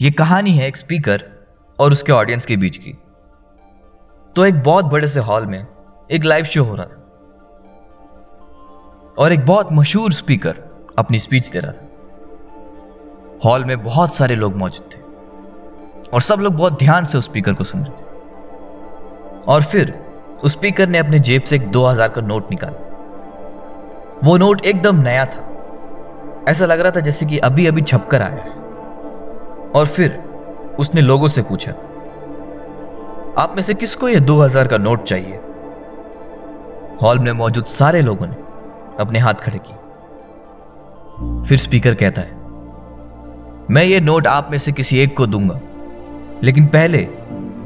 ये कहानी है एक स्पीकर और उसके ऑडियंस के बीच की। तो एक बहुत बड़े से हॉल में एक लाइव शो हो रहा था। और एक बहुत मशहूर स्पीकर अपनी स्पीच दे रहा था। हॉल में बहुत सारे लोग मौजूद थे। और सब लोग बहुत ध्यान से उस स्पीकर को सुन रहे थे। और फिर उस स्पीकर ने अपने जेब से एक दो हज़ार का नोट निकाला। वो नोट एकदम नया था। ऐसा लग रहा था जैसे कि अभी अभी छपकर आया है। और फिर उसने लोगों से पूछा, आप में से किसको यह दो हज़ार का नोट चाहिए? हॉल में मौजूद सारे लोगों ने अपने हाथ खड़े किए। फिर स्पीकर कहता है, मैं ये नोट आप में से किसी एक को दूँगा, लेकिन पहले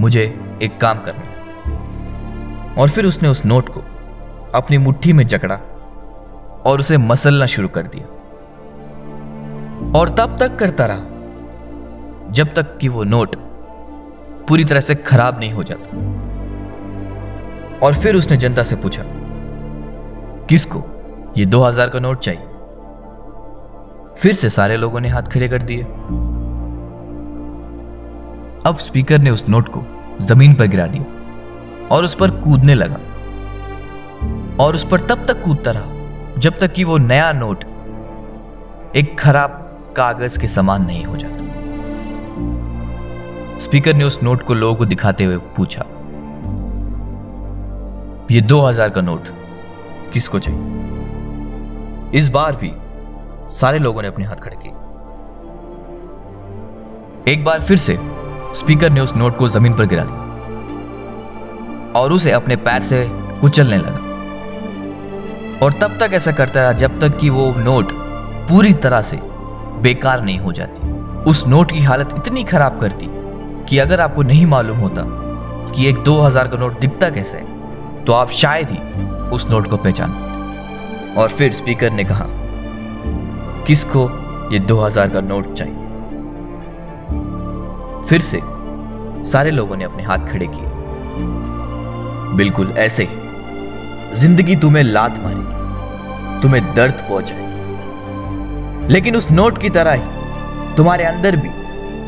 मुझे एक काम करना और फिर उसने उस नोट को अपनी मुट्ठी में जकड़ा और उसे मसलना शुरू कर दिया। और तब तक करता रहा। जब तक कि वो नोट पूरी तरह से खराब नहीं हो जाता। और फिर उसने जनता से पूछा, किसको? ये दो हज़ार का नोट चाहिए। फिर से सारे लोगों ने हाथ खड़े कर दिए। अब स्पीकर ने उस नोट को ज़मीन पर गिरा दिया और उस पर कूदने लगा। और उस पर तब तक कूदता रहा जब तक कि वो नया नोट एक खराब कागज़ के समान नहीं हो जाता। स्पीकर ने उस नोट को लोगों को दिखाते हुए पूछा, ये दो हज़ार का नोट किसको चाहिए? इस बार भी सारे लोगों ने अपने हाथ खड़े किए। एक बार फिर से स्पीकर ने उस नोट को ज़मीन पर गिरा दिया और उसे अपने पैर से कुचलने लगा। और तब तक ऐसा करता रहा जब तक कि वो नोट पूरी तरह से बेकार नहीं हो जाती। उस नोट की हालत इतनी खराब करती कि अगर आपको नहीं मालूम होता कि एक दो हज़ार का नोट दिखता कैसे तो आप शायद ही उस नोट को पहचान। और फिर स्पीकर ने कहा, किसको ये दो हज़ार का नोट चाहिए? फिर से सारे लोगों ने अपने हाथ खड़े किए। बिल्कुल ऐसे ही, ज़िंदगी तुम्हें लात मारेगी, तुम्हें दर्द पहुंचाएगी। लेकिन उस नोट की तरह ही तुम्हारे अंदर भी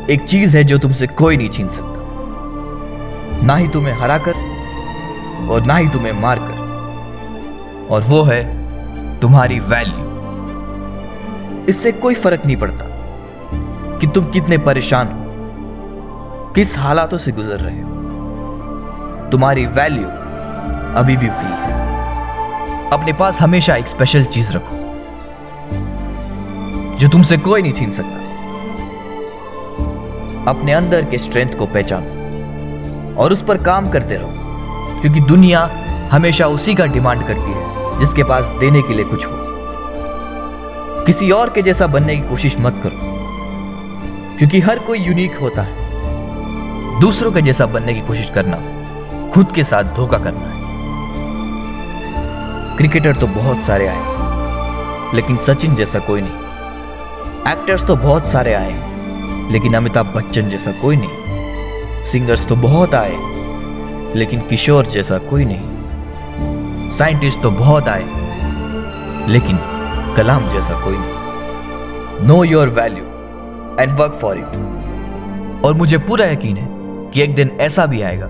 एक चीज़ है जो तुमसे कोई नहीं छीन सकता। ना ही तुम्हें हरा कर और ना ही तुम्हें मारकर और वो है तुम्हारी वैल्यू इससे कोई फ़र्क नहीं पड़ता कि तुम कितने परेशान हो, किस हालातों से गुजर रहे हो। तुम्हारी वैल्यू अभी भी वही है। अपने पास हमेशा एक स्पेशल चीज़ रखो, जो तुमसे कोई नहीं छीन सकता। अपने अंदर के स्ट्रेंथ को पहचानो और उस पर काम करते रहो, क्योंकि दुनिया हमेशा उसी का डिमांड करती है, जिसके पास देने के लिए कुछ हो। किसी और के जैसा बनने की कोशिश मत करो, क्योंकि हर कोई यूनिक होता है। दूसरों के जैसा बनने की कोशिश करना, खुद के साथ धोखा करना है। क्रिकेटर तो बहुत सारे आए लेकिन सचिन जैसा कोई नहीं। एक्टर्स तो बहुत सारे आए लेकिन अमिताभ बच्चन जैसा कोई नहीं। सिंगर्स तो बहुत आए, लेकिन किशोर जैसा कोई नहीं। साइंटिस्ट तो बहुत आए, लेकिन कलाम जैसा कोई नहीं। Know your value and work for it और मुझे पूरा यकीन है कि एक दिन ऐसा भी आएगा,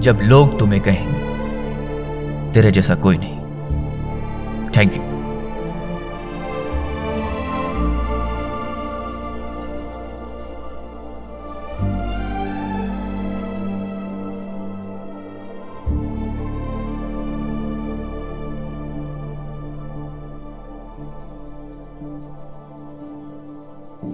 जब लोग तुम्हें कहेंगे, तेरे जैसा कोई नहीं। Thank you